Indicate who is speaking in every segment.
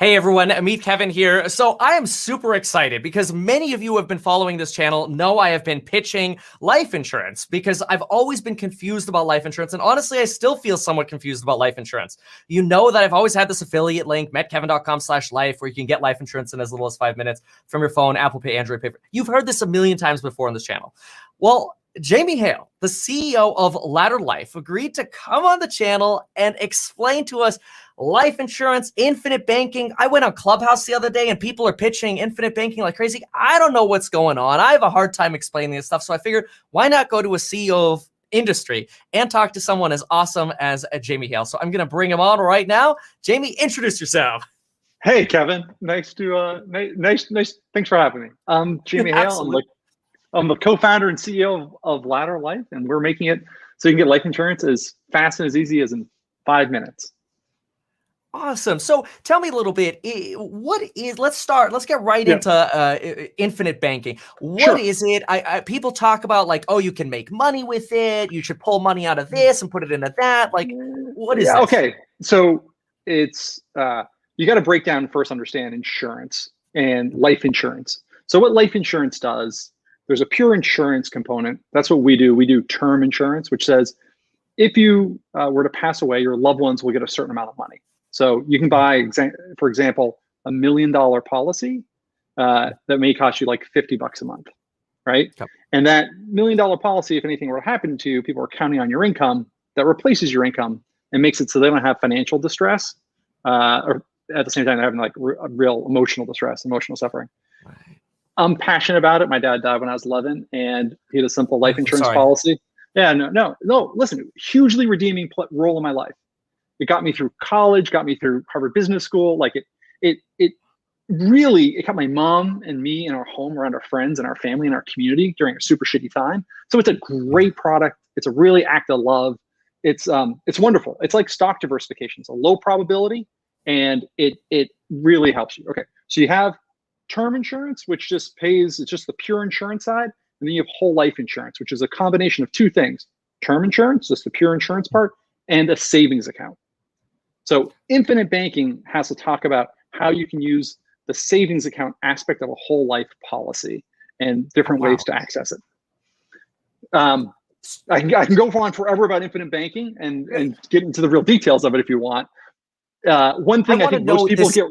Speaker 1: Hey everyone, Meet Kevin here. So I am super excited because many of you have been following this channel know I have been pitching life insurance because I've always been confused about life insurance. And honestly, I still feel somewhat confused about life insurance. You know that I've always had this affiliate link, metkevin.com slash life, where you can get life insurance in as little as five minutes from your phone, Apple Pay, Android Pay. You've heard this a million times before on this channel. Well, Jamie Hale, the CEO of Ladder Life, agreed to come on the channel and explain to us life insurance, infinite banking. I went on Clubhouse the other day and people are pitching infinite banking like crazy. I don't know what's going on. I have a hard time explaining this stuff. So I figured, why not go to a CEO of industry and talk to someone as awesome as uh, Jamie Hale? So I'm going to bring him on right now. Jamie, introduce yourself.
Speaker 2: Hey, Kevin. Nice to, uh, nice, nice. Thanks for having me. I'm Jamie Hale. I'm, like, I'm the co-founder and CEO of, of Ladder Life, and we're making it so you can get life insurance as fast and as easy as in five minutes.
Speaker 1: Awesome. So tell me a little bit. What is? Let's start. Let's get right yeah. into uh, infinite banking. What sure. is it? I, I, people talk about like, oh, you can make money with it. You should pull money out of this and put it into that. Like, what is?
Speaker 2: Yeah, okay. So it's uh, you got to break down first. Understand insurance and life insurance. So what life insurance does? There's a pure insurance component. That's what we do. We do term insurance, which says if you uh, were to pass away, your loved ones will get a certain amount of money. So you can buy, for example, a million dollar policy uh, that may cost you like 50 bucks a month, right? Yep. And that million dollar policy, if anything were to happen to you, people are counting on your income that replaces your income and makes it so they don't have financial distress uh, or at the same time they're having like re- real emotional distress, emotional suffering. Right. I'm passionate about it. My dad died when I was 11 and he had a simple life insurance policy. Yeah, no, no, no. Listen, hugely redeeming pl- role in my life. It got me through college, got me through Harvard Business School. Like it, it, it really it got my mom and me and our home around our friends and our family and our community during a super shitty time. So it's a great product. It's a really act of love. It's um it's wonderful. It's like stock diversification. It's a low probability and it it really helps you. Okay. So you have term insurance, which just pays, it's just the pure insurance side. And then you have whole life insurance, which is a combination of two things term insurance, just the pure insurance part, and a savings account. So infinite banking has to talk about how you can use the savings account aspect of a whole life policy and different wow. ways to access it. Um, I, can, I can go on forever about infinite banking and, and get into the real details of it if you want. Uh, one thing I, I think most people this, get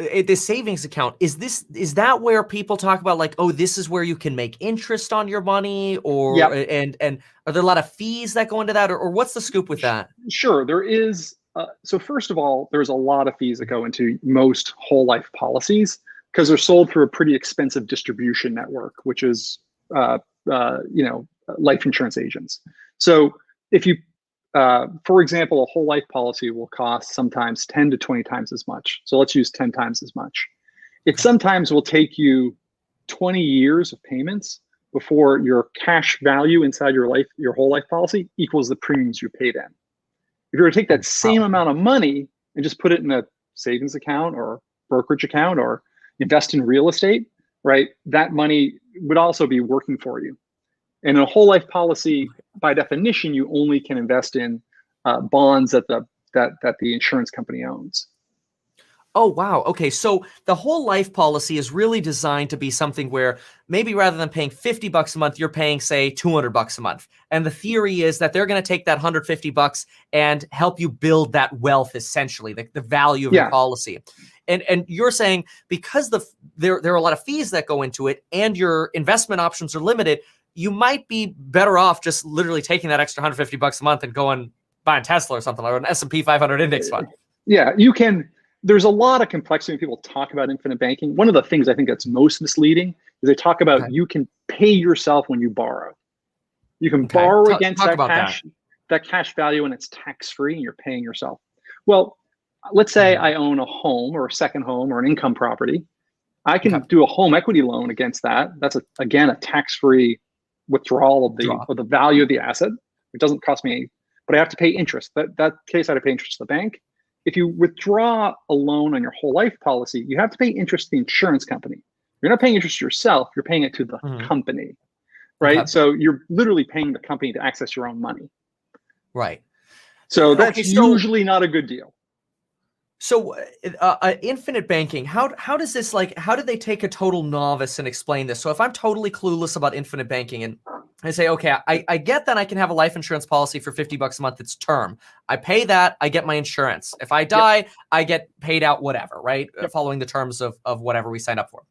Speaker 1: uh, the savings account is this is that where people talk about like oh this is where you can make interest on your money or yep. and and are there a lot of fees that go into that or, or what's the scoop with that
Speaker 2: sure there is uh, so first of all, there's a lot of fees that go into most whole life policies because they're sold through a pretty expensive distribution network, which is uh, uh, you know life insurance agents. So if you, uh, for example, a whole life policy will cost sometimes 10 to 20 times as much. So let's use 10 times as much. It sometimes will take you 20 years of payments before your cash value inside your life, your whole life policy equals the premiums you paid in. If you were to take that same amount of money and just put it in a savings account or brokerage account or invest in real estate, right? That money would also be working for you. And in a whole life policy, by definition, you only can invest in uh, bonds that the that that the insurance company owns.
Speaker 1: Oh, wow. Okay. So the whole life policy is really designed to be something where maybe rather than paying 50 bucks a month, you're paying, say, 200 bucks a month. And the theory is that they're going to take that 150 bucks and help you build that wealth, essentially, the, the value of yeah. your policy. And, and you're saying because the there, there are a lot of fees that go into it and your investment options are limited, you might be better off just literally taking that extra 150 bucks a month and going buying Tesla or something or an S&P 500 index fund.
Speaker 2: Yeah, you can there's a lot of complexity when people talk about infinite banking. One of the things I think that's most misleading is they talk about okay. you can pay yourself when you borrow. You can okay. borrow against that cash, that. that. cash value, and it's tax free, and you're paying yourself. Well, let's say mm-hmm. I own a home or a second home or an income property. I can okay. do a home equity loan against that. That's a, again a tax free withdrawal of the of the value of the asset. It doesn't cost me, but I have to pay interest. That that case I have to pay interest to the bank if you withdraw a loan on your whole life policy, you have to pay interest to the insurance company. You're not paying interest yourself, you're paying it to the mm-hmm. company. Right. So you're literally paying the company to access your own money.
Speaker 1: Right.
Speaker 2: So that's okay, so, usually not a good deal.
Speaker 1: So, uh, uh, uh, infinite banking. How how does this like? How do they take a total novice and explain this? So, if I'm totally clueless about infinite banking and I say, okay, I, I get that I can have a life insurance policy for 50 bucks a month. It's term. I pay that, I get my insurance. If I die, yep. I get paid out whatever, right? Uh, yep. Following the terms of, of whatever we signed up for.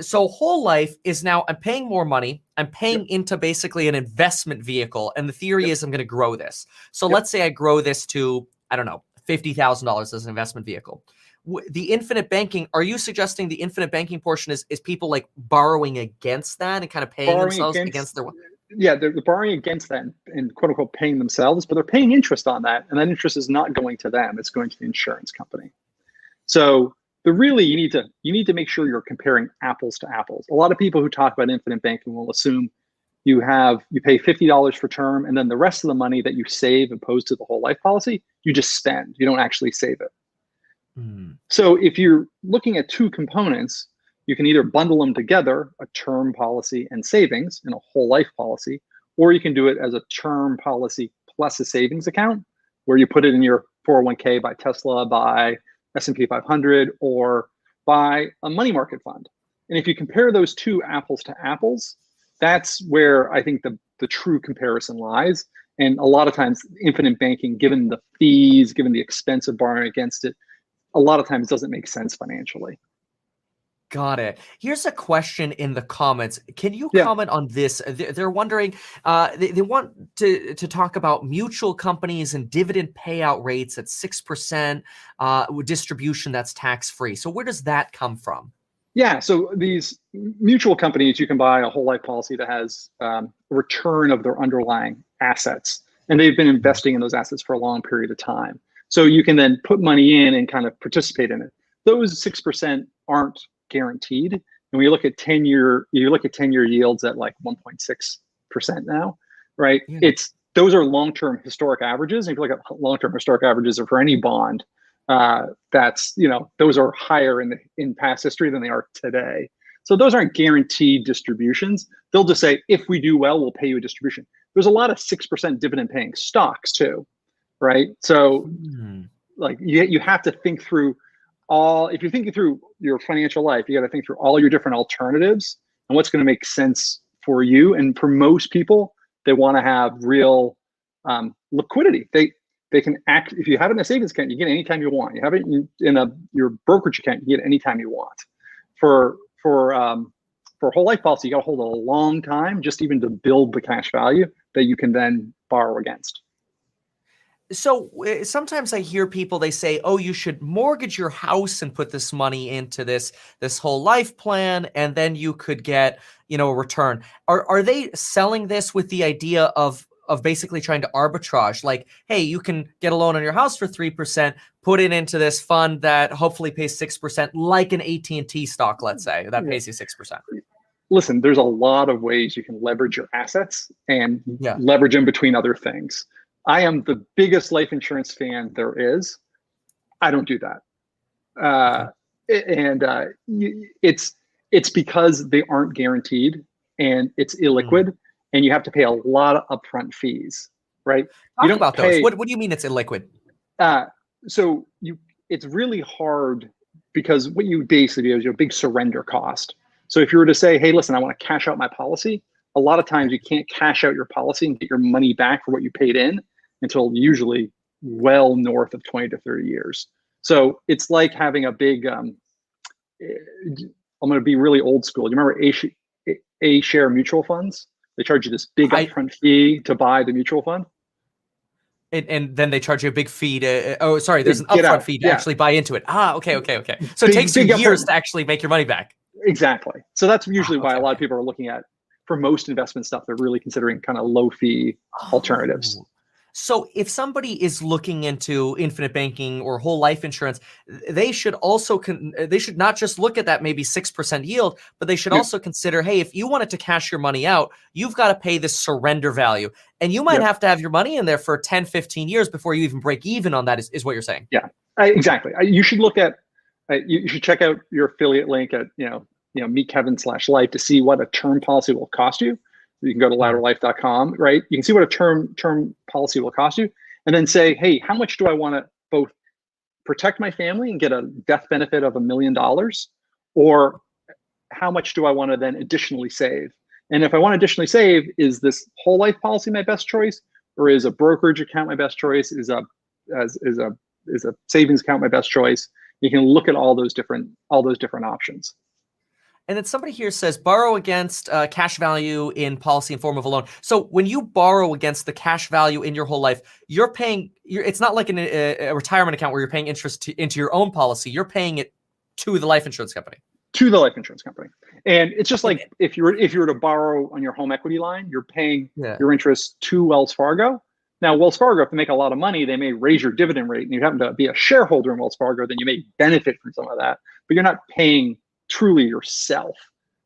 Speaker 1: So whole life is now I'm paying more money. I'm paying yep. into basically an investment vehicle. And the theory is I'm going to grow this. So let's say I grow this to, I don't know, $50,000 as an investment vehicle the infinite banking are you suggesting the infinite banking portion is is people like borrowing against that and kind of paying borrowing themselves against, against their
Speaker 2: yeah they're, they're, borrowing against that and quote unquote paying themselves but they're paying interest on that and that interest is not going to them it's going to the insurance company. So the really you need to you need to make sure you're comparing apples to apples. A lot of people who talk about infinite banking will assume you have you pay $50 for term and then the rest of the money that you save opposed to the whole life policy you just spend you don't actually save it Mm. So if you're looking at two components, you can either bundle them together, a term policy and savings in a whole life policy, or you can do it as a term policy plus a savings account where you put it in your 401k buy Tesla, buy S&P 500, or buy a money market fund. And if you compare those two apples to apples, that's where I think the, the true comparison lies. And a lot of times, infinite banking, given the fees, given the expense of borrowing against it, a lot of times doesn't make sense financially.
Speaker 1: Got it. Here's a question in the comments. Can you yeah. comment on this? They're wondering, uh, they, they, want to, to talk about mutual companies and dividend payout rates at 6% uh, distribution that's tax free. So, where does that come from?
Speaker 2: Yeah. So, these mutual companies, you can buy a whole life policy that has um, a return of their underlying assets, and they've been investing in those assets for a long period of time. So you can then put money in and kind of participate in it. Those 6% aren't guaranteed. And when you look at 10 year, you look at 10 year yields at like 1.6% now, right? Yeah. It's those are long term historic averages. And if you look at long term historic averages for any bond, uh, that's you know those are higher in the in past history than they are today. So those aren't guaranteed distributions. They'll just say if we do well, we'll pay you a distribution. There's a lot of six percent dividend paying stocks too right? So, mm. like you you have to think through all. If you're thinking through your financial life, you got to think through all your different alternatives and what's going to make sense for you. And for most people, they want to have real um, liquidity. They they can act if you have it in a savings account, you get it anytime you want. You have it in, in a your brokerage account, you get it anytime you want. For for um, for whole life policy, you got to hold it a long time, just even to build the cash value that you can then borrow against.
Speaker 1: So uh, sometimes I hear people they say, "Oh, you should mortgage your house and put this money into this this whole life plan, and then you could get you know a return." Are are they selling this with the idea of of basically trying to arbitrage? Like, hey, you can get a loan on your house for three percent, put it into this fund that hopefully pays six percent, like an AT and T stock, let's say that pays you six percent.
Speaker 2: Listen, there's a lot of ways you can leverage your assets and yeah. leverage them between other things. I am the biggest life insurance fan there is. I don't do that. Uh, and uh, it's it's because they aren't guaranteed and it's illiquid mm. and you have to pay a lot of upfront fees, right?
Speaker 1: Talk you don't about pay, those. What, what do you mean it's illiquid?
Speaker 2: Uh, so you it's really hard because what you basically do is your big surrender cost. So if you were to say, hey, listen, I want to cash out my policy, a lot of times you can't cash out your policy and get your money back for what you paid in until usually well north of 20 to 30 years. So it's like having a big, um, I'm going to be really old school. You remember A, a share mutual funds? They charge you this big upfront I, fee to buy the mutual fund.
Speaker 1: And, and, then they charge you a big fee to, oh, sorry, there's an upfront out. fee to yeah. actually buy into it. Ah, okay, okay, okay. So big, it takes you years upfront. to actually make your money back.
Speaker 2: Exactly. So that's usually oh, okay. why a lot of people are looking at, for most investment stuff, they're really considering kind of low fee oh. alternatives.
Speaker 1: So if somebody is looking into infinite banking or whole life insurance, they should also con- they should not just look at that maybe 6% yield, but they should also consider, hey, if you wanted to cash your money out, you've got to pay this surrender value. And you might have to have your money in there for 10, 15 years before you even break even on that is, is what you're saying.
Speaker 2: Yeah, I, exactly. I, you should look at uh, you, you should check out your affiliate link at, you know, you know, meet Kevin slash life to see what a term policy will cost you you can go to ladderlife.com, right? You can see what a term term policy will cost you, and then say, hey, how much do I want to both protect my family and get a death benefit of a million dollars, or how much do I want to then additionally save? And if I want to additionally save, is this whole life policy my best choice, or is a brokerage account my best choice? Is a as is a is a savings account my best choice? You can look at all those different all those different options.
Speaker 1: And then somebody here says borrow against uh, cash value in policy in form of a loan. So when you borrow against the cash value in your whole life, you're paying. You're, it's not like an, a, a, retirement account where you're paying interest to, into your own policy. You're paying it to the life insurance company.
Speaker 2: To the life insurance company, and it's just like if you were if you were to borrow on your home equity line, you're paying yeah. your interest to Wells Fargo. Now, Wells Fargo, if they make a lot of money, they may raise your dividend rate, and you happen to be a shareholder in Wells Fargo, then you may benefit from some of that. But you're not paying truly yourself,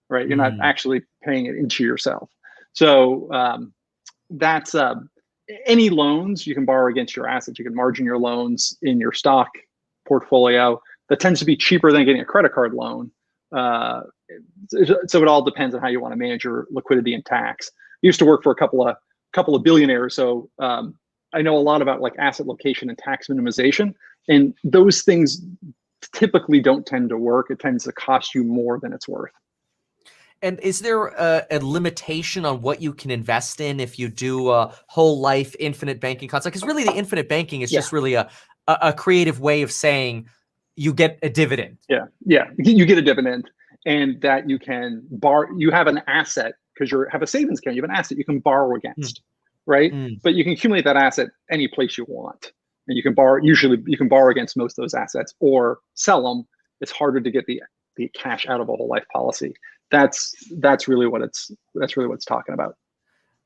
Speaker 2: right? You're mm. not actually paying it into yourself. So um, that's uh, any loans you can borrow against your assets. You can margin your loans in your stock portfolio. That tends to be cheaper than getting a credit card loan. Uh, so it all depends on how you want to manage your liquidity and tax. I used to work for a couple of couple of billionaires, so um, I know a lot about like asset location and tax minimization, and those things typically don't tend to work. It tends to cost you more than it's worth.
Speaker 1: And is there a, a, limitation on what you can invest in if you do a whole life infinite banking concept? Because really, the infinite banking is yeah. just really a, a, a creative way of saying you get a dividend.
Speaker 2: Yeah, yeah, you get a dividend, and that you can bar. You have an asset because you have a savings account. You have an asset you can borrow against, mm. right? Mm. But you can accumulate that asset any place you want and you can borrow usually you can borrow against most of those assets or sell them it's harder to get the the cash out of a whole life policy that's that's really what it's that's really what it's talking about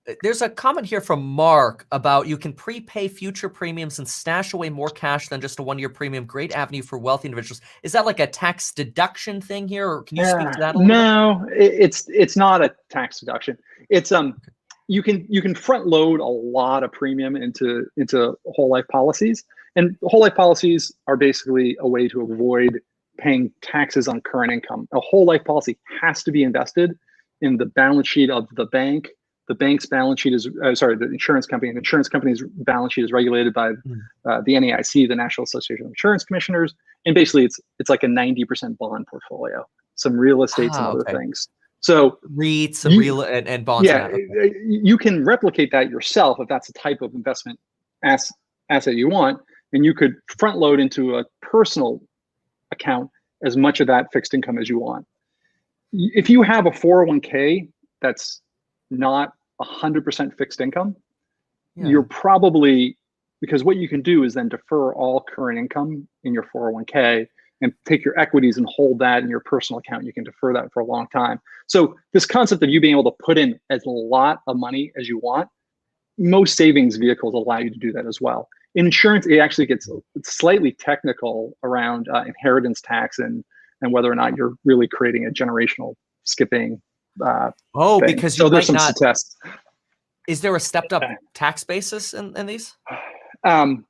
Speaker 1: uh, there's a comment here from Mark about you can prepay future premiums and stash away more cash than just a one year premium. Great avenue for wealthy individuals. Is that like a tax deduction thing here, or can you yeah, speak to that?
Speaker 2: no, bit? it's it's not a tax deduction. It's um you can you can front load a lot of premium into into whole life policies. And whole life policies are basically a way to avoid paying taxes on current income. A whole life policy has to be invested in the balance sheet of the bank. The bank's balance sheet is uh, sorry the insurance company the insurance company's balance sheet is regulated by hmm. uh, the NAIC the National Association of Insurance Commissioners. And basically it's it's like a 90% bond portfolio. Some real estate some ah, other things so
Speaker 1: REITs, you, real and, and bonds.
Speaker 2: Yeah, you can replicate that yourself if that's the type of investment ass, asset you want, and you could front load into a personal account as much of that fixed income as you want. If you have a 401k that's not 100% fixed income, yeah. you're probably because what you can do is then defer all current income in your 401k and take your equities and hold that in your personal account. You can defer that for a long time. So this concept of you being able to put in as a lot of money as you want, most savings vehicles allow you to do that as well. In insurance, it actually gets slightly technical around uh, inheritance tax and and whether or not you're really creating a generational skipping. Uh,
Speaker 1: oh, thing. because so there's some not, tests. Is there a stepped up tax basis in, in these?
Speaker 2: Um,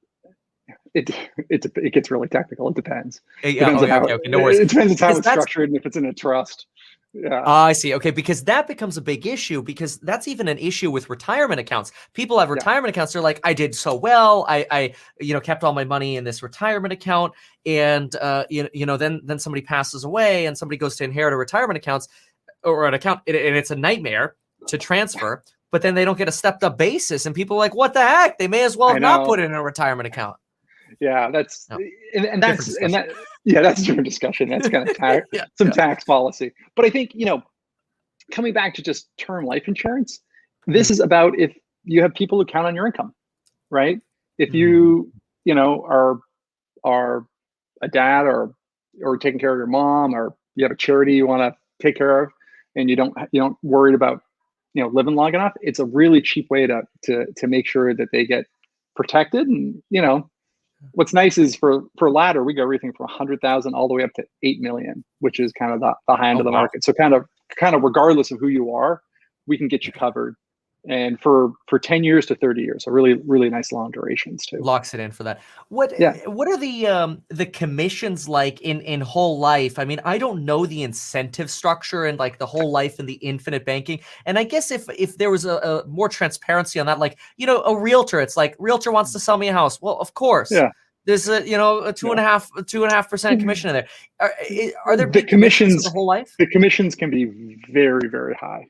Speaker 2: it it it gets really technical. It depends.
Speaker 1: Yeah, depends
Speaker 2: okay, how, okay, no worries. It depends on how it's structured and if it's in a trust. Yeah.
Speaker 1: Uh, I see. Okay, because that becomes a big issue because that's even an issue with retirement accounts. People have retirement yeah. accounts. They're like, I did so well. I, I, you know, kept all my money in this retirement account, and uh, you, you know, then then somebody passes away and somebody goes to inherit a retirement accounts or an account, and it's a nightmare to transfer. But then they don't get a stepped up basis, and people are like, what the heck? They may as well not put it in a retirement account
Speaker 2: yeah that's no. and, and that's and that yeah that's a different discussion that's kind of tax, yeah, some yeah. tax policy but i think you know coming back to just term life insurance this mm-hmm. is about if you have people who count on your income right if mm-hmm. you you know are are a dad or or taking care of your mom or you have a charity you want to take care of and you don't you don't worried about you know living long enough it's a really cheap way to to to make sure that they get protected and you know what's nice is for for ladder we go everything from 100000 all the way up to 8 million which is kind of the, the high end oh, of the wow. market so kind of kind of regardless of who you are we can get you covered and for for 10 years to 30 years so really really nice long durations too
Speaker 1: locks it in for that what yeah. what are the um the commissions like in in whole life i mean i don't know the incentive structure and like the whole life and the infinite banking and i guess if if there was a, a more transparency on that like you know a realtor it's like realtor wants to sell me a house well of course
Speaker 2: yeah
Speaker 1: There's a you know a two and a half two and a half percent
Speaker 2: Mhm.
Speaker 1: commission in there. Are, are there
Speaker 2: The
Speaker 1: commissions
Speaker 2: commissions-
Speaker 1: the whole life?
Speaker 2: the commissions can be very very high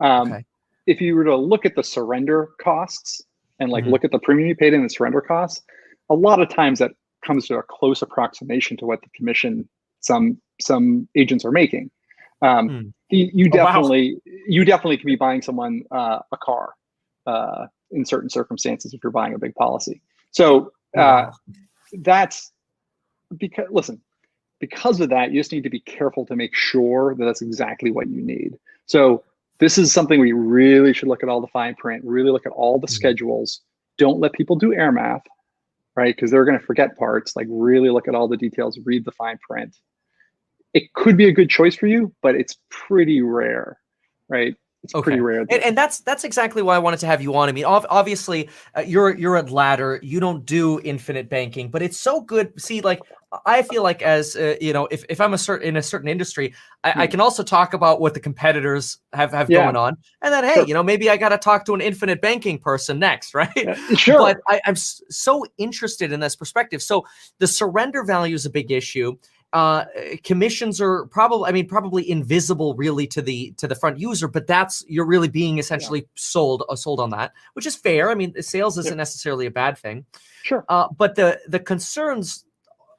Speaker 2: um,
Speaker 1: Okay.
Speaker 2: If you were to look at the surrender costs and like
Speaker 1: Mhm.
Speaker 2: look at the premium you paid and the surrender costs a lot of times that comes to a close approximation to what the commission some some agents are making um,
Speaker 1: Hmm.
Speaker 2: you, you
Speaker 1: Oh, wow.
Speaker 2: definitely you definitely can be buying someone uh, a car uh, in certain circumstances if you're buying a big policy so uh,
Speaker 1: Wow.
Speaker 2: that's because listen because of that you just need to be careful to make sure that that's exactly what you need so this is something where you really should look at all the fine print really look at all the
Speaker 1: Mhm.
Speaker 2: schedules don't let people do air math right because they're going to forget parts like really look at all the details read the fine print it could be a good choice for you but it's pretty rare right it's
Speaker 1: Okay.
Speaker 2: pretty rare
Speaker 1: and, and that's that's exactly why I wanted to have you on. I mean, ov- obviously, uh, you're you're at Ladder. You don't do infinite banking, but it's so good. See, like I feel like as uh, you know, if, if I'm a certain in a certain industry, I, I
Speaker 2: Hmm.
Speaker 1: can also talk about what the competitors have have
Speaker 2: Yeah.
Speaker 1: going on, and then hey,
Speaker 2: Sure.
Speaker 1: you know, maybe I got to talk to an infinite banking person next, right?
Speaker 2: Yeah, sure
Speaker 1: But I, I'm so interested in this perspective. So the surrender value is a big issue. Uh, commissions are probably, I mean, probably invisible really to the to the front user, but that's you're really being essentially sold uh, sold on that, which is fair. I mean, sales isn't
Speaker 2: Yeah.
Speaker 1: necessarily a bad thing,
Speaker 2: sure
Speaker 1: uh, but the the concerns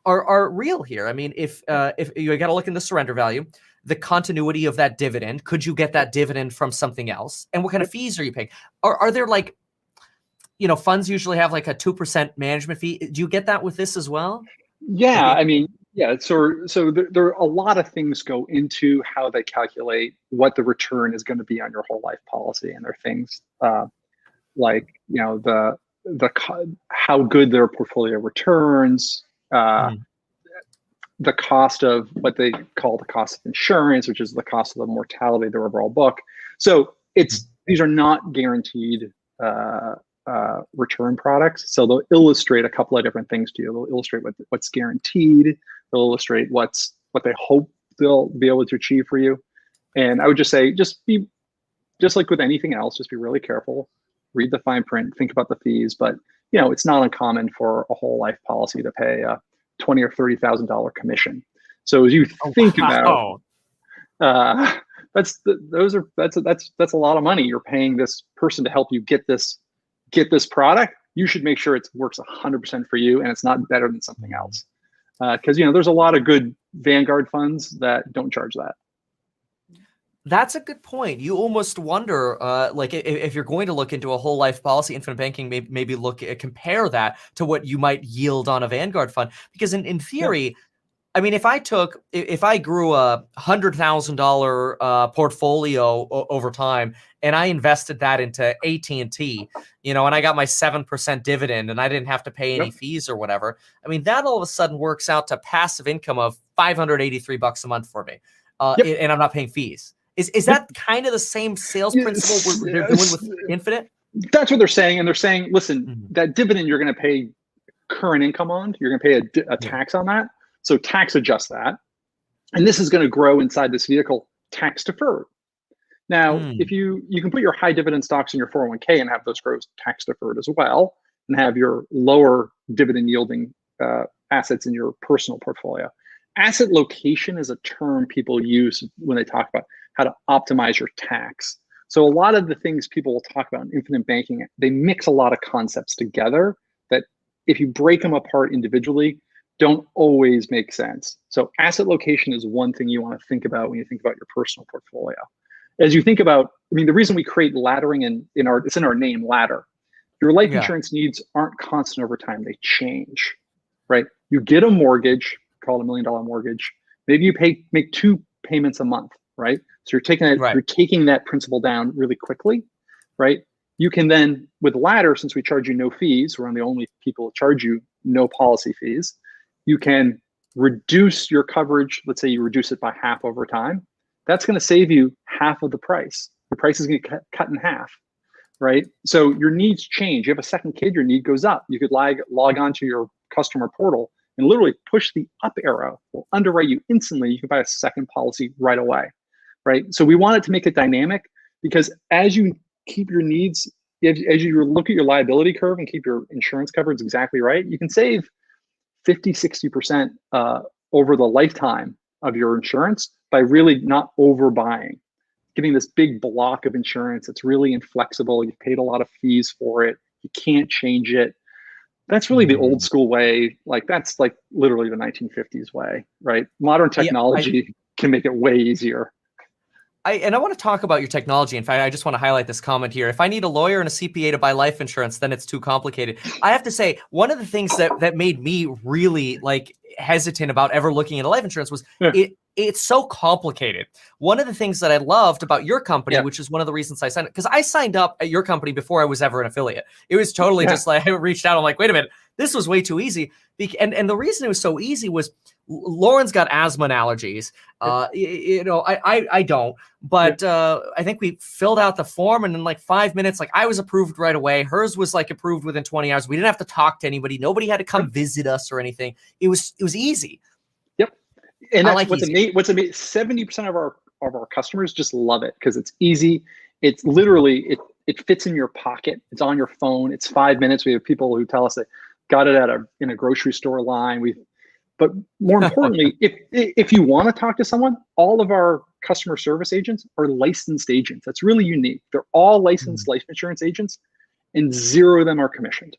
Speaker 1: are are real here. I mean, if uh, if you got to look in the surrender value, the continuity of that dividend. Could you get that dividend from something else? And what kind of fees are you paying? Are are there like you know, funds usually have like a 2% management fee. Do you get that with this as well?
Speaker 2: Yeah. I mean, yeah. So, so there, there are a lot of things go into how they calculate what the return is going to be on your whole life policy, and there are things uh, like you know the the how good their portfolio returns, uh,
Speaker 1: Mhm.
Speaker 2: the cost of what they call the cost of insurance, which is the cost of the mortality of their overall book. So it's these are not guaranteed uh, uh, return products. So they'll illustrate a couple of different things to you. They'll illustrate what, what's guaranteed. They'll illustrate what's what they hope they'll be able to achieve for you. And I would just say, just be, just like with anything else, just be really careful. Read the fine print. Think about the fees. But you know, it's not uncommon for a whole life policy to pay a twenty or thirty thousand dollar commission. So as you think about
Speaker 1: Wow.
Speaker 2: uh, that's the, those are that's that's that's a lot of money you're paying this person to help you get this get this product you should make sure it works 100% for you and it's not better than something else because you know there's a lot of good vanguard funds that don't charge that
Speaker 1: That's a good point. You almost wonder, uh, like, if, if you're going to look into a whole life policy, infinite banking, maybe, maybe look at, compare that to what you might yield on a Vanguard fund. Because in, in theory, I mean, if I took, if I grew a hundred thousand dollar uh, portfolio o- over time, and I invested that into AT and T, you know, and I got my seven percent dividend, and I didn't have to pay any
Speaker 2: Yep.
Speaker 1: fees or whatever. I mean, that all of a sudden works out to passive income of five hundred eighty three bucks a month for me, uh,
Speaker 2: Yep.
Speaker 1: and I'm not paying fees. Is is that kind of the same sales principle we're, they're doing with. Infinite?
Speaker 2: that's what they're saying and they're saying listen
Speaker 1: Mhm.
Speaker 2: that dividend you're going to pay current income on you're going to pay a, a tax on that so tax adjust that and this is going to grow inside this vehicle tax deferred now
Speaker 1: Hmm.
Speaker 2: if you you can put your high dividend stocks in your 401k and have those grow tax deferred as well and have your lower dividend yielding uh, assets in your personal portfolio asset location is a term people use when they talk about how to optimize your tax so a lot of the things people will talk about in infinite banking, they mix a lot of concepts together that if you break them apart individually, don't always make sense. So asset location is one thing you want to think about when you think about your personal portfolio. As you think about, I mean, the reason we create laddering in, in our it's in our name, ladder. Your life
Speaker 1: Yeah.
Speaker 2: insurance needs aren't constant over time, they change. Right? You get a mortgage, call it a million dollar mortgage. Maybe you pay make two payments a month, right? So you're taking that,
Speaker 1: Right.
Speaker 2: you're taking that principal down really quickly, right? You can then, with Ladder, since we charge you no fees, we're one of the only people that charge you no policy fees. You can reduce your coverage. Let's say you reduce it by half over time. That's going to save you half of the price. Your price is going to cut, cut in half, right? So your needs change. You have a second kid, your need goes up. You could log log onto your customer portal and literally push the up arrow. Will underwrite you instantly. You can buy a second policy right away right? So we wanted to make it dynamic because as you keep your needs, as, you look at your liability curve and keep your insurance coverage exactly right, you can save 50, 60% uh, over the lifetime of your insurance by really not overbuying. Getting this big block of insurance, it's really inflexible. You've paid a lot of fees for it. You can't change it. That's really the old mm. school way. Like that's like literally the 1950s way, right? Modern technology yeah, I, can make it way easier.
Speaker 1: I, and I want to talk about your technology. In fact, I just want to highlight this comment here. If I need a lawyer and a CPA to buy life insurance, then it's too complicated. I have to say, one of the things that that made me really like hesitant about ever looking into life insurance was yeah. it it's so complicated. One of the things that I loved about your company, yeah. which is one of the reasons I signed up, because I signed up at your company before I was ever an affiliate. It was totally yeah. just like I reached out. I'm like, wait a minute, this was way too easy. And and the reason it was so easy was Lauren's got asthma and allergies. Uh, you, you know, I, I, I don't, but uh, I think we filled out the form and in like five minutes, like I was approved right away. Hers was like approved within 20 hours. We didn't have to talk to anybody. Nobody had to come visit us or anything. It was, it was easy.
Speaker 2: Yep. And that's like what's amazing. What's amazing. 70% of our, of our customers just love it because it's easy. It's literally, it, it fits in your pocket. It's on your phone. It's five minutes. We have people who tell us that got it at a, in a grocery store line. We've, but more importantly, if if you want to talk to someone, all of our customer service agents are licensed agents. That's really unique. They're all licensed mm-hmm. life insurance agents, and zero of them are commissioned.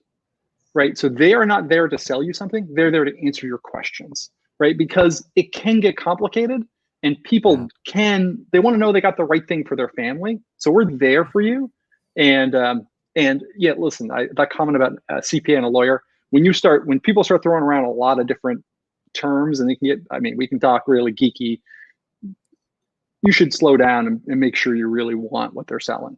Speaker 2: Right. So they are not there to sell you something. They're there to answer your questions. Right. Because it can get complicated and people yeah. can they want to know they got the right thing for their family. So we're there for you. And um, and yeah, listen, I, that comment about a CPA and a lawyer, when you start when people start throwing around a lot of different terms and they can get i mean we can talk really geeky you should slow down and, and make sure you really want what they're selling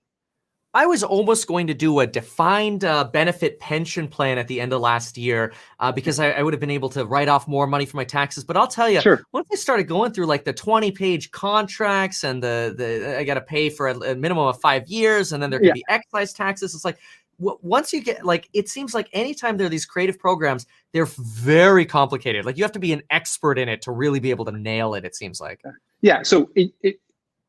Speaker 1: I was almost going to do a defined uh, benefit pension plan at the end of last year uh, because I, I, would have been able to write off more money for my taxes. But I'll tell you, sure. once I started going through like the 20 page contracts and the, the I got to pay for a, a, minimum of five years and then there could yeah. be excise taxes, it's like, once you get like it seems like anytime there are these creative programs they're very complicated like you have to be an expert in it to really be able to nail it it seems like
Speaker 2: yeah so it, it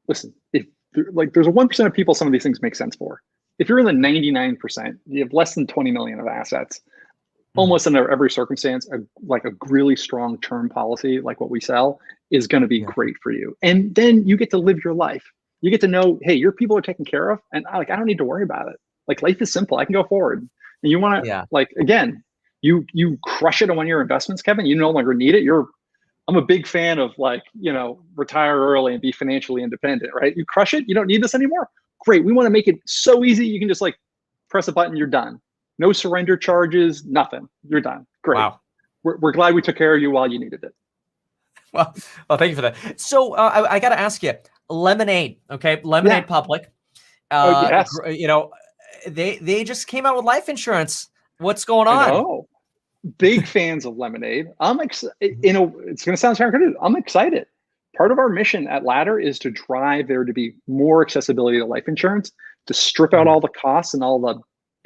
Speaker 2: listen if like there's a 1% of people some of these things make sense for if you're in the 99% you have less than 20 million of assets mm-hmm. almost under every circumstance a, like a really strong term policy like what we sell is going to be yeah. great for you and then you get to live your life you get to know hey your people are taken care of and like i don't need to worry about it like life is simple. I can go forward. And you want to yeah. like again, you you crush it on one of your investments, Kevin. You no longer need it. You're I'm a big fan of like, you know, retire early and be financially independent, right? You crush it, you don't need this anymore. Great. We want to make it so easy you can just like press a button, you're done. No surrender charges, nothing. You're done. Great. Wow. We're, we're glad we took care of you while you needed it.
Speaker 1: Well, well, thank you for that. So uh, I, I got to ask you, Lemonade, okay, Lemonade yeah. Public. Uh, oh, yes. You know, they they just came out with life insurance. What's going on?
Speaker 2: Big fans of Lemonade. I'm excited. You know, it's going to sound counterintuitive. I'm excited. Part of our mission at Ladder is to drive there to be more accessibility to life insurance, to strip out mm-hmm. all the costs and all the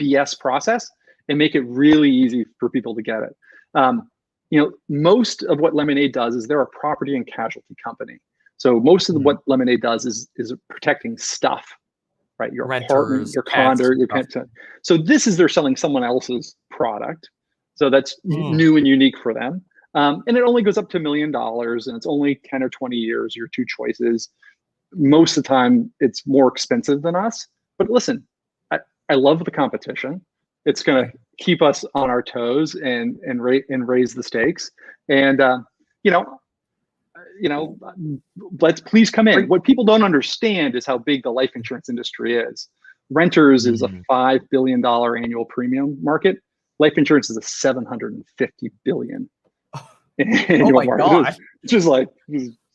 Speaker 2: BS process, and make it really easy for people to get it. Um, you know, most of what Lemonade does is they're a property and casualty company. So most of the, mm-hmm. what Lemonade does is is protecting stuff right? Your Renters, apartment, your condo, your pet. So this is they're selling someone else's product. So that's mm. new and unique for them. Um, and it only goes up to a million dollars and it's only 10 or 20 years, your two choices. Most of the time, it's more expensive than us. But listen, I, I love the competition. It's going to keep us on our toes and and, ra- and raise the stakes. And uh, you know, you know, let's please come in. What people don't understand is how big the life insurance industry is. Renters mm-hmm. is a mm-hmm. five billion dollar annual premium market. Life insurance is a seven hundred and fifty billion annual oh my market. God. Just like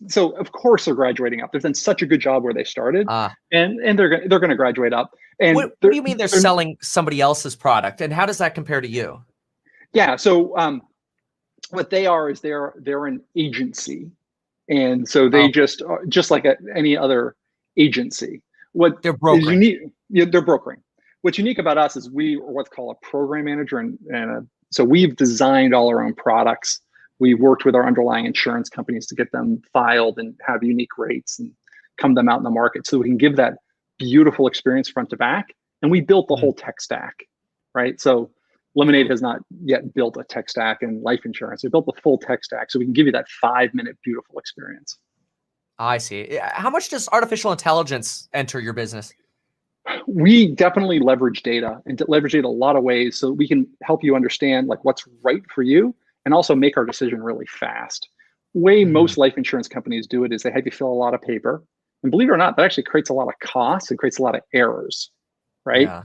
Speaker 2: so. Of course, they're graduating up. They've done such a good job where they started, uh, and and they're they're going to graduate up. And
Speaker 1: what, what do you mean they're, they're, selling somebody else's product? And how does that compare to you?
Speaker 2: Yeah. So um, what they are is they're they're an agency and so they oh. just just like a, any other agency. What
Speaker 1: they're brokering.
Speaker 2: Unique, yeah, they're brokering. What's unique about us is we are what's called a program manager, and, and a, so we've designed all our own products. We've worked with our underlying insurance companies to get them filed and have unique rates and come them out in the market, so we can give that beautiful experience front to back. And we built the mm-hmm. whole tech stack, right? So Lemonade has not yet built a tech stack in life insurance. They built the full tech stack, so we can give you that five minute beautiful experience.
Speaker 1: I see. How much does artificial intelligence enter your business?
Speaker 2: We definitely leverage data and leverage it a lot of ways so we can help you understand like what's right for you and also make our decision really fast. Way mm-hmm. most life insurance companies do it is they have you fill a lot of paper. And believe it or not, that actually creates a lot of costs and creates a lot of errors, right? Yeah.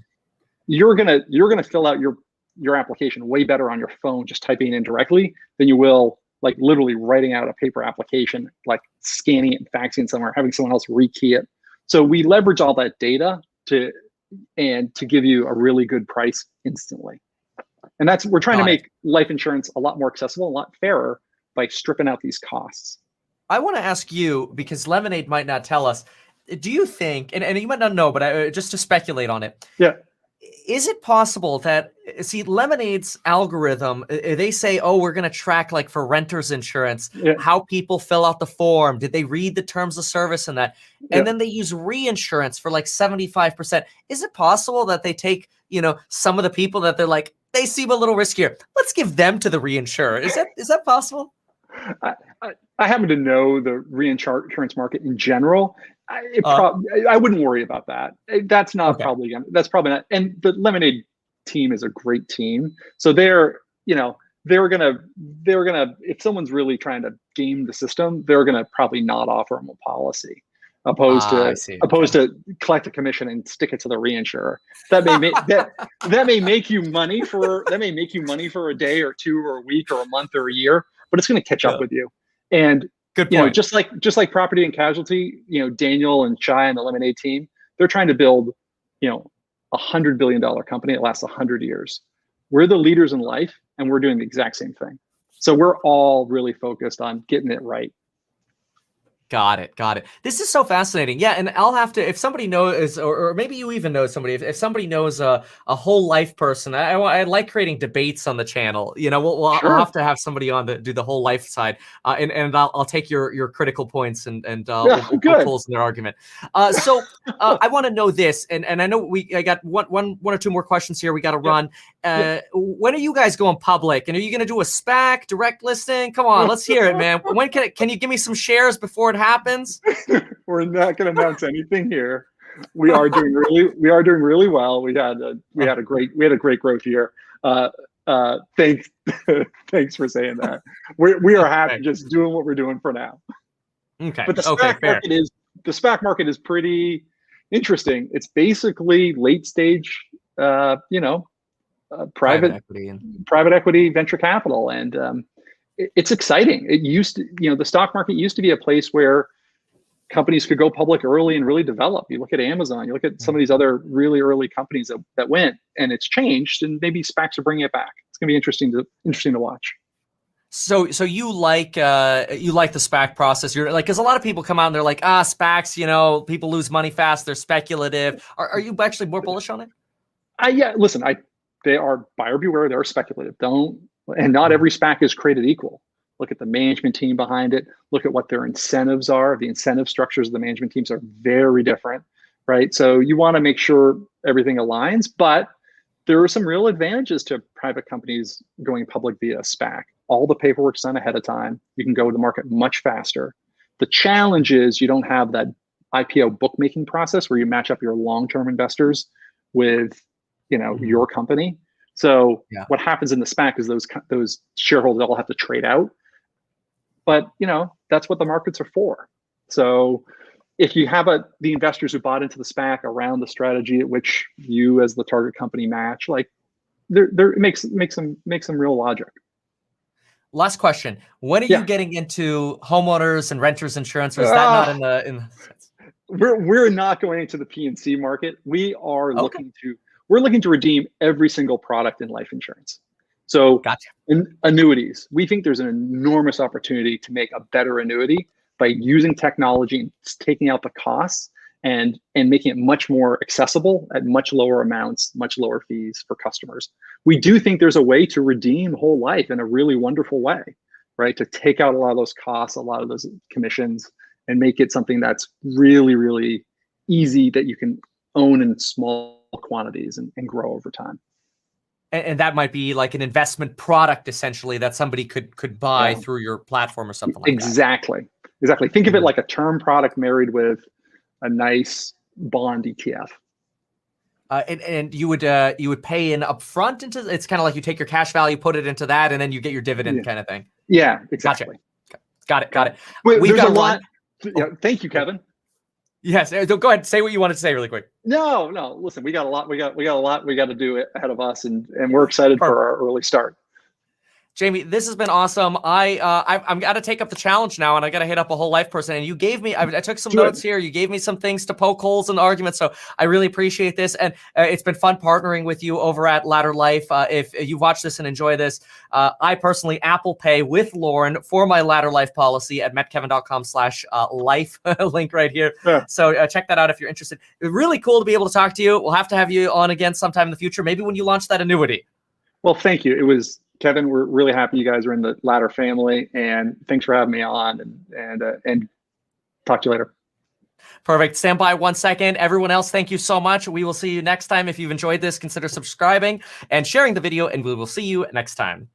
Speaker 2: You're gonna you're gonna fill out your your application way better on your phone just typing in directly than you will like literally writing out a paper application, like scanning it and faxing somewhere, having someone else rekey it. So we leverage all that data to and to give you a really good price instantly. And that's we're trying Got to make it. life insurance a lot more accessible, a lot fairer by stripping out these costs.
Speaker 1: I want to ask you because Lemonade might not tell us. Do you think, and, and you might not know, but I, uh, just to speculate on it,
Speaker 2: yeah,
Speaker 1: is it possible that see lemonade's algorithm they say oh we're going to track like for renters insurance yeah. how people fill out the form did they read the terms of service and that and yeah. then they use reinsurance for like 75% is it possible that they take you know some of the people that they're like they seem a little riskier let's give them to the reinsurer is that is that possible
Speaker 2: I, I, I happen to know the reinsurance market in general I, uh, prob- I wouldn't worry about that. That's not okay. probably gonna. That's probably not. And the Lemonade team is a great team, so they're you know they're gonna they're gonna if someone's really trying to game the system, they're gonna probably not offer them a policy opposed ah, to opposed okay. to collect a commission and stick it to the reinsurer. That may make that that may make you money for that may make you money for a day or two or a week or a month or a year, but it's going to catch yeah. up with you. And
Speaker 1: Good point.
Speaker 2: You know, just like just like property and casualty, you know, Daniel and Shai and the Lemonade team, they're trying to build, you know, a hundred billion dollar company that lasts a hundred years. We're the leaders in life, and we're doing the exact same thing. So we're all really focused on getting it right.
Speaker 1: Got it. Got it. This is so fascinating. Yeah. And I'll have to, if somebody knows, or, or maybe you even know somebody, if, if somebody knows a, a whole life person, I, I, I like creating debates on the channel. You know, we'll, we'll, sure. I'll have to have somebody on to do the whole life side. Uh, and and I'll, I'll take your, your critical points and, and uh, yeah, we'll, we'll in their argument. Uh, so uh, I want to know this, and, and I know we, I got one, one, one or two more questions here. We got to yeah. run. Uh, yeah. When are you guys going public? And are you going to do a SPAC, direct listing? Come on, let's hear it, man. When can it, can you give me some shares before it happens?
Speaker 2: We're not going to announce anything here. We are doing really, we are doing really well. We had a, we had a great, we had a great growth year. Uh, uh, thanks, thanks for saying that. We we are happy okay. just doing what we're doing for now.
Speaker 1: Okay.
Speaker 2: But the SPAC
Speaker 1: okay,
Speaker 2: market is the SPAC market is pretty interesting. It's basically late stage, uh, you know, uh, private private equity, and- private equity venture capital, and um, it's exciting. It used to, you know, the stock market used to be a place where companies could go public early and really develop. You look at Amazon, you look at some of these other really early companies that, that went and it's changed and maybe SPACs are bringing it back. It's going to be interesting to interesting to watch.
Speaker 1: So, so you like uh, you like the SPAC process? You're like, because a lot of people come out and they're like, ah, SPACs, you know, people lose money fast. They're speculative. Are, are you actually more bullish on it?
Speaker 2: I yeah. Listen, I they are buyer beware. They're speculative. Don't and not every SPAC is created equal look at the management team behind it, look at what their incentives are. The incentive structures of the management teams are very different, right? So you want to make sure everything aligns, but there are some real advantages to private companies going public via SPAC. All the paperwork's done ahead of time. You can go to the market much faster. The challenge is you don't have that IPO bookmaking process where you match up your long-term investors with, you know, mm-hmm. your company. So yeah. what happens in the SPAC is those those shareholders all have to trade out, but you know, that's what the markets are for. So if you have a the investors who bought into the SPAC around the strategy at which you as the target company match, like there there it makes makes some makes some real logic.
Speaker 1: Last question. When are yeah. you getting into homeowners and renters insurance, or is that uh, not in the in the
Speaker 2: we're we're not going into the P&C market. We are okay. looking to we're looking to redeem every single product in life insurance. So
Speaker 1: gotcha.
Speaker 2: in annuities, we think there's an enormous opportunity to make a better annuity by using technology and taking out the costs and and making it much more accessible at much lower amounts, much lower fees for customers. We do think there's a way to redeem whole life in a really wonderful way, right? To take out a lot of those costs, a lot of those commissions, and make it something that's really, really easy that you can own in small quantities and, and grow over time.
Speaker 1: And, and that might be like an investment product essentially that somebody could could buy
Speaker 2: Yeah.
Speaker 1: through your platform or something like that.
Speaker 2: exactly. Exactly. Think of it
Speaker 1: Mhm.
Speaker 2: like a term product married with a nice bond ETF.
Speaker 1: Uh, and, and you would uh, you would pay in upfront into it's kind of like you take your cash value, put it into that, and then you get your dividend
Speaker 2: Yeah.
Speaker 1: kind of thing.
Speaker 2: Yeah, exactly.
Speaker 1: Got it. Got it.
Speaker 2: Wait,
Speaker 1: We've
Speaker 2: there's
Speaker 1: got
Speaker 2: a lot.
Speaker 1: run.
Speaker 2: Yeah, thank you, Kevin.
Speaker 1: Yes. uh, Go ahead. Say what you wanted to say really quick.
Speaker 2: No, no. Listen, we got a lot. We got we got a lot. We got to do ahead of us, and and we're excited for our early start.
Speaker 1: Jamie, this has been awesome. I uh, I, I'm got to take up the challenge now, and I got to hit up a whole life person. And you gave me, I, I took some
Speaker 2: Do it.
Speaker 1: notes here. You gave me some things to poke holes in the argument, so I really appreciate this. And uh, it's been fun partnering with you over at Ladder Life. Uh, if you watch this and enjoy this, uh, I personally Apple Pay with Lauren for my Ladder Life policy at metkevin.com/slash uh, life link right here.
Speaker 2: Yeah.
Speaker 1: So uh, check that out if you're interested. Really cool to be able to talk to you. We'll have to have you on again sometime in the future, maybe when you launch that annuity.
Speaker 2: Well, thank you. It was Kevin. We're really happy you guys are in the Ladder family, and thanks for having me on. And and uh, and talk to you later.
Speaker 1: Perfect. Stand by one second. Everyone else, thank you so much. We will see you next time. If you've enjoyed this, consider subscribing and sharing the video, and we will see you next time.